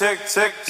tick, tick, tick,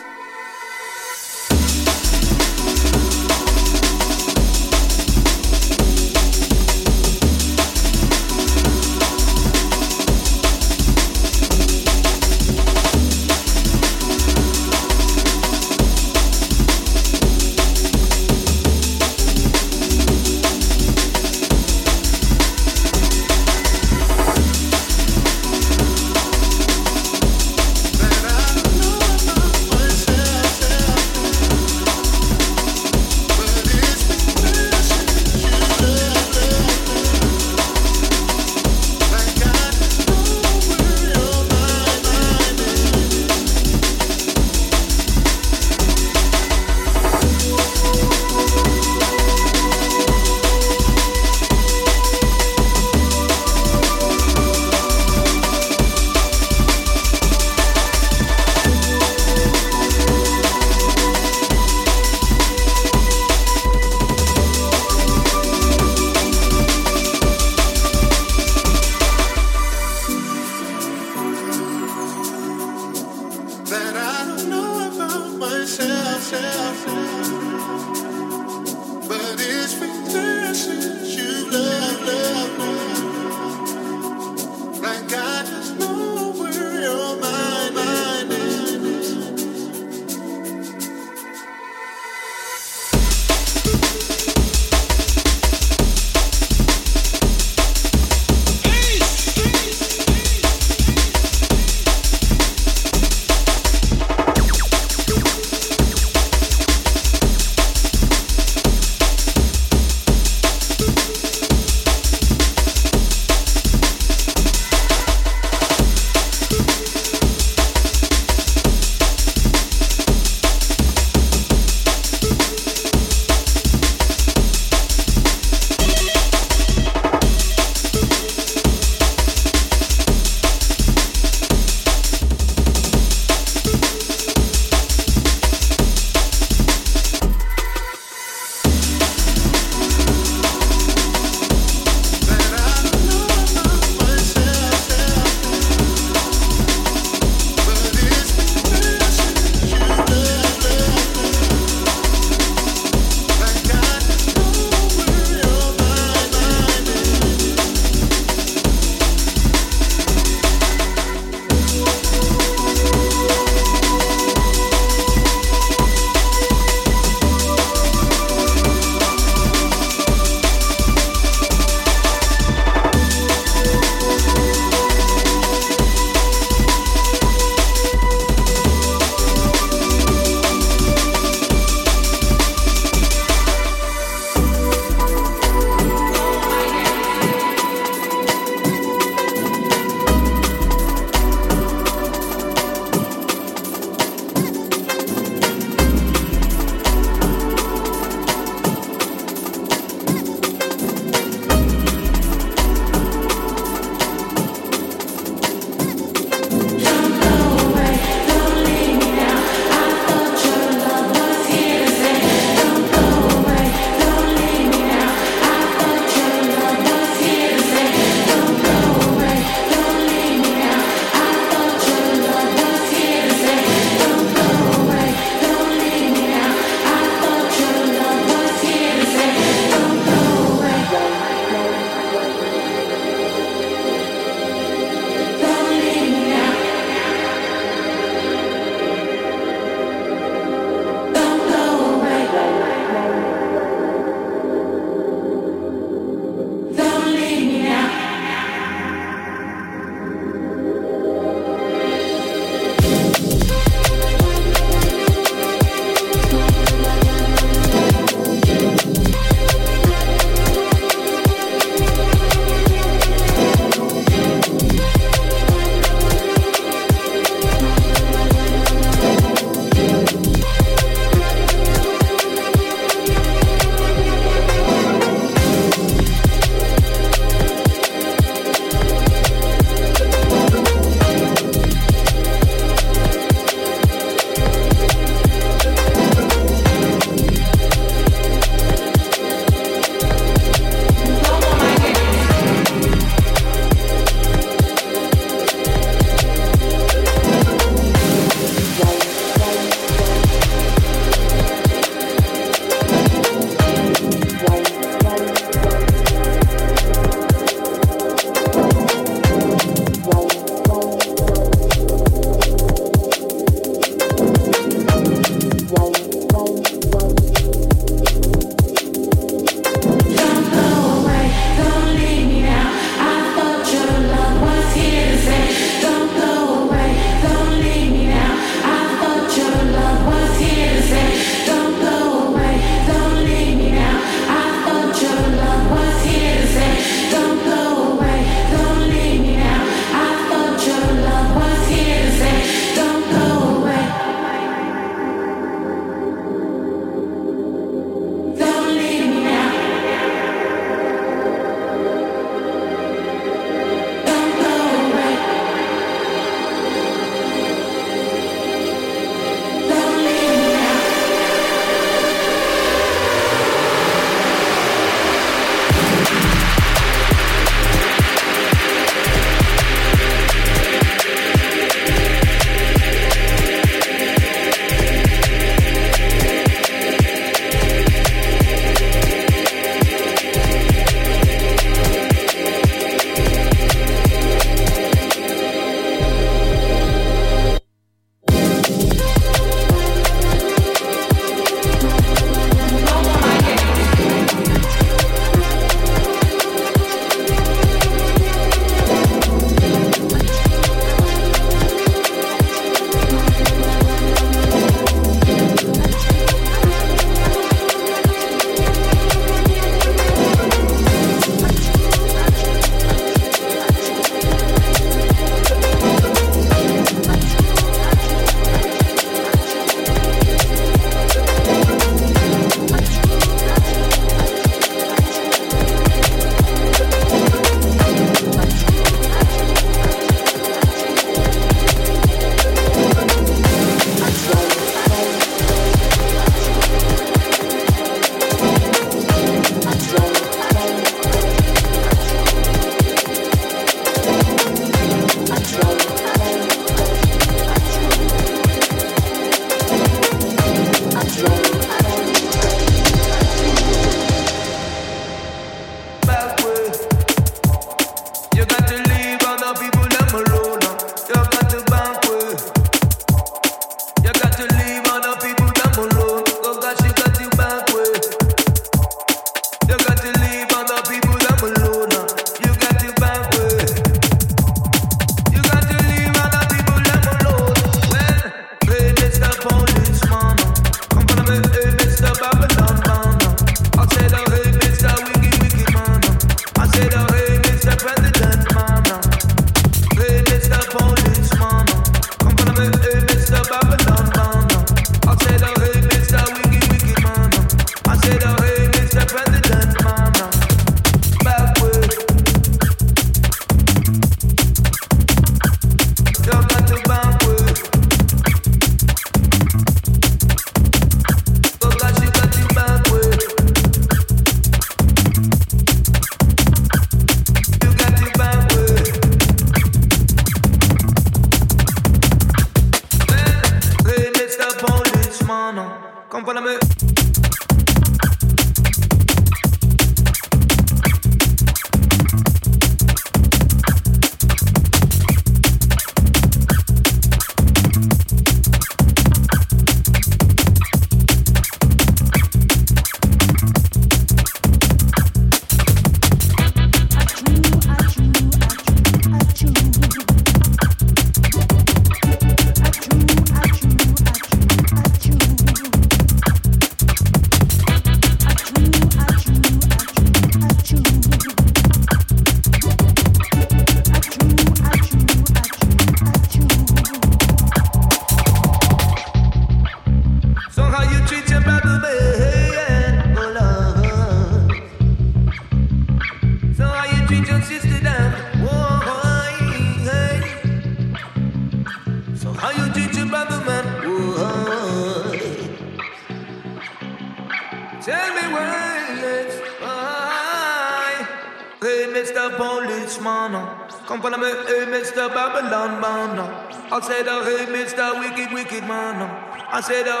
I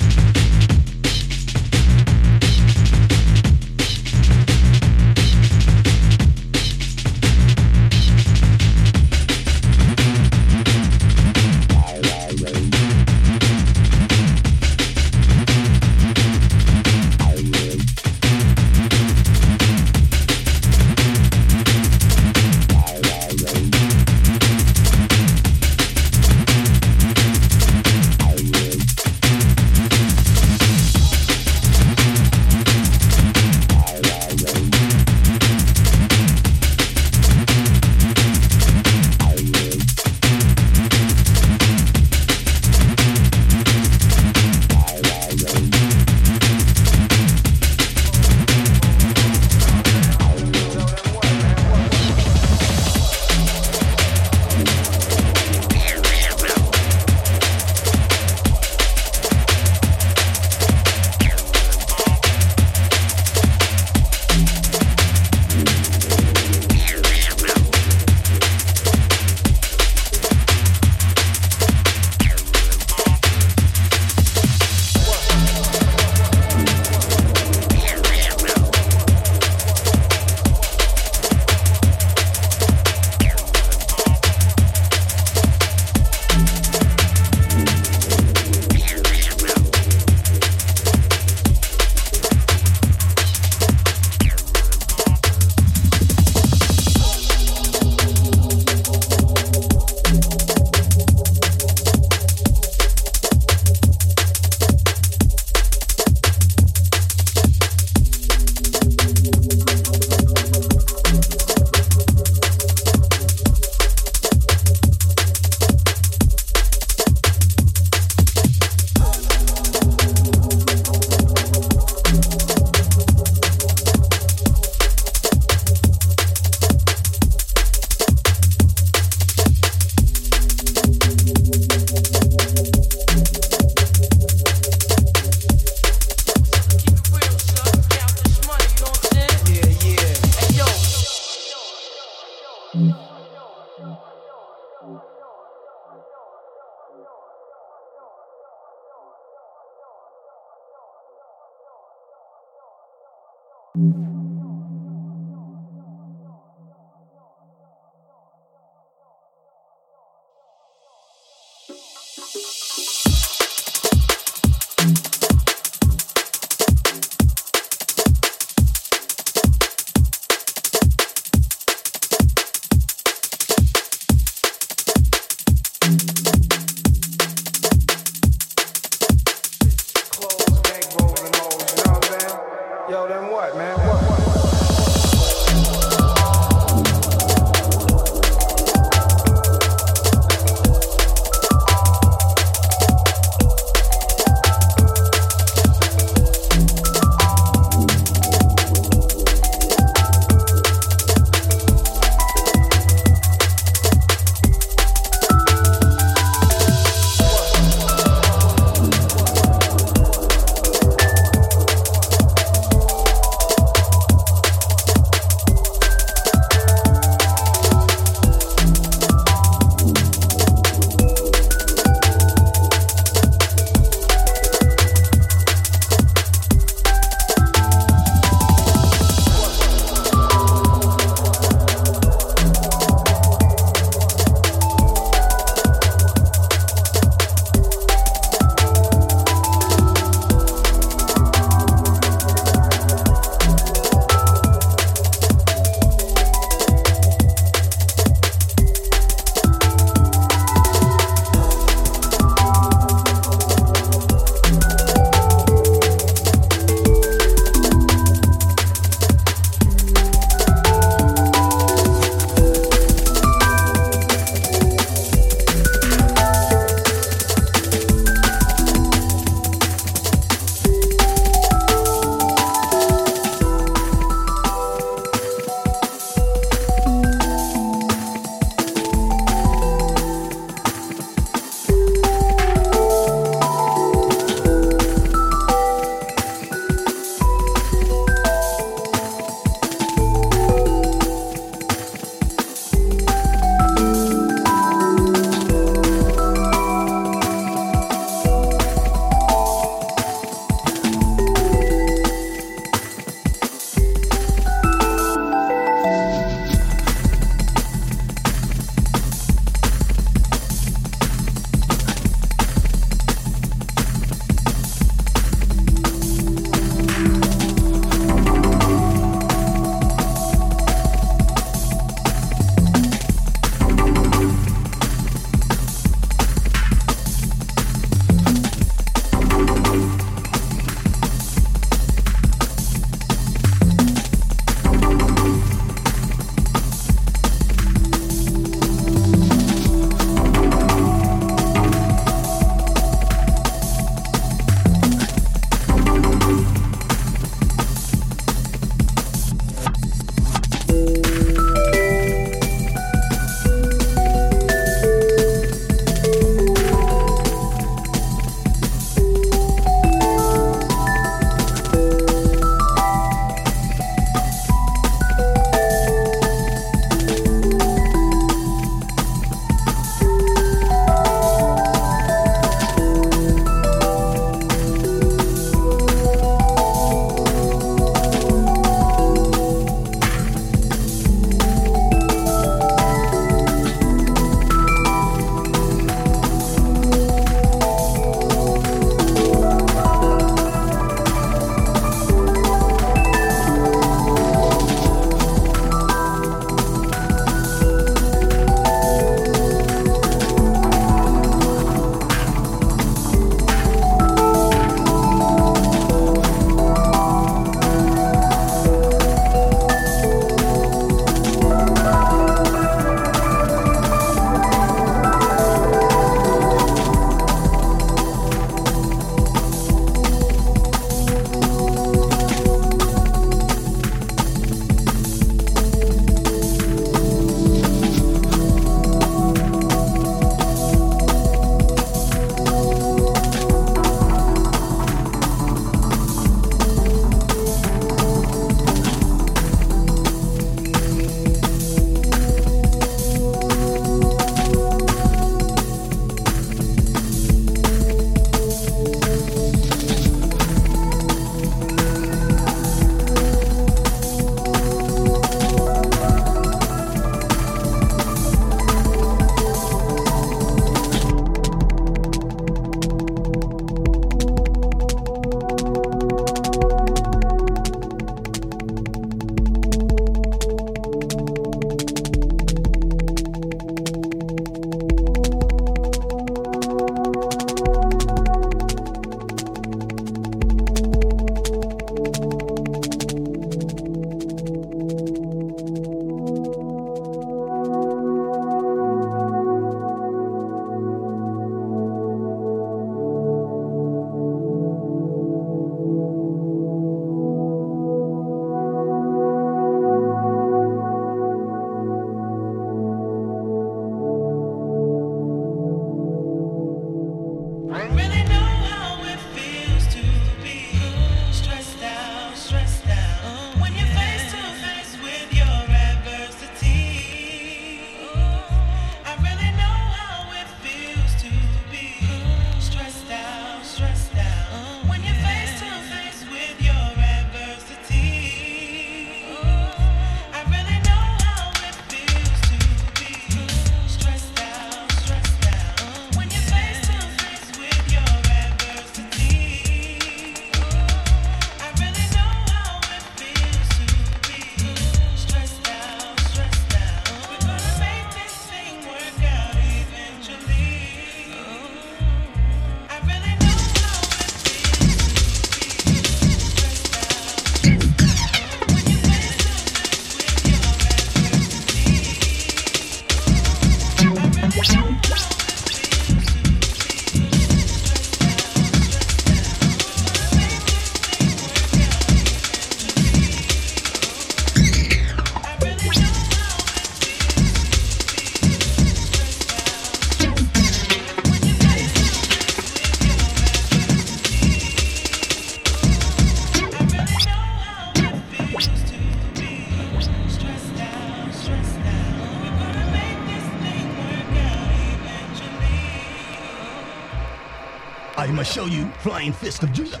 fist of Judah.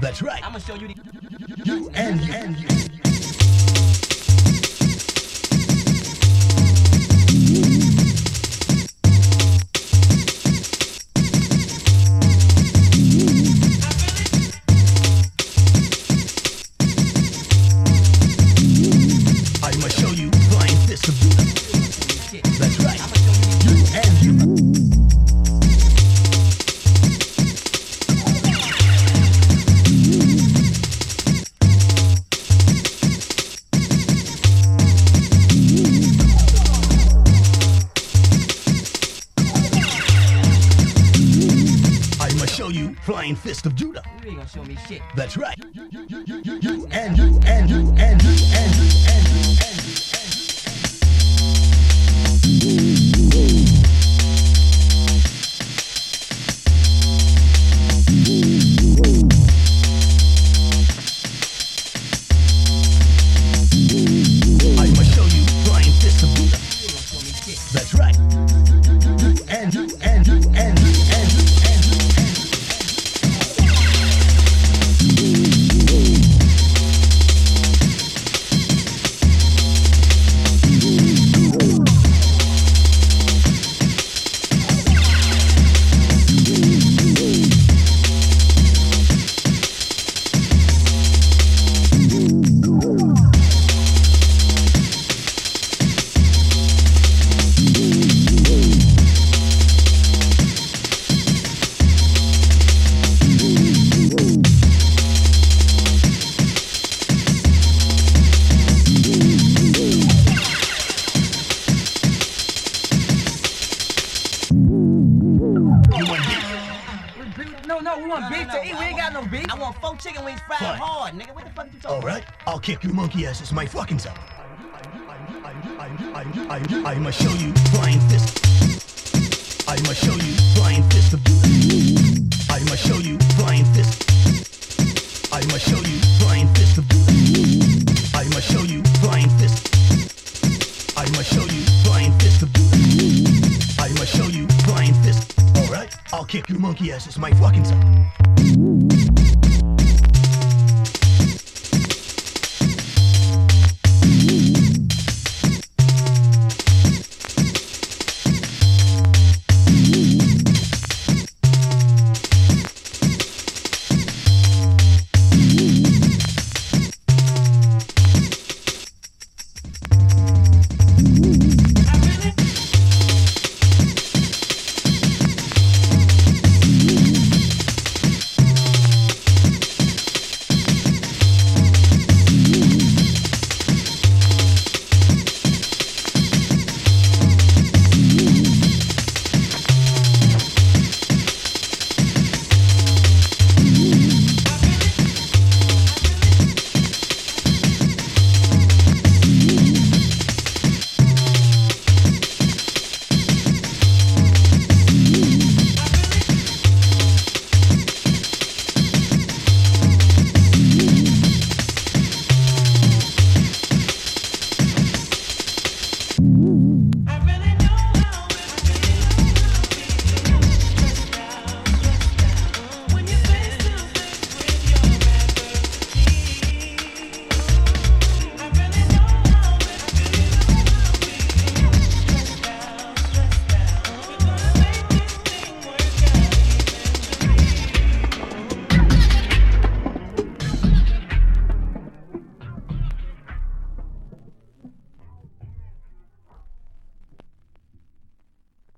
That's right. I'm gonna show you the. You and you and you.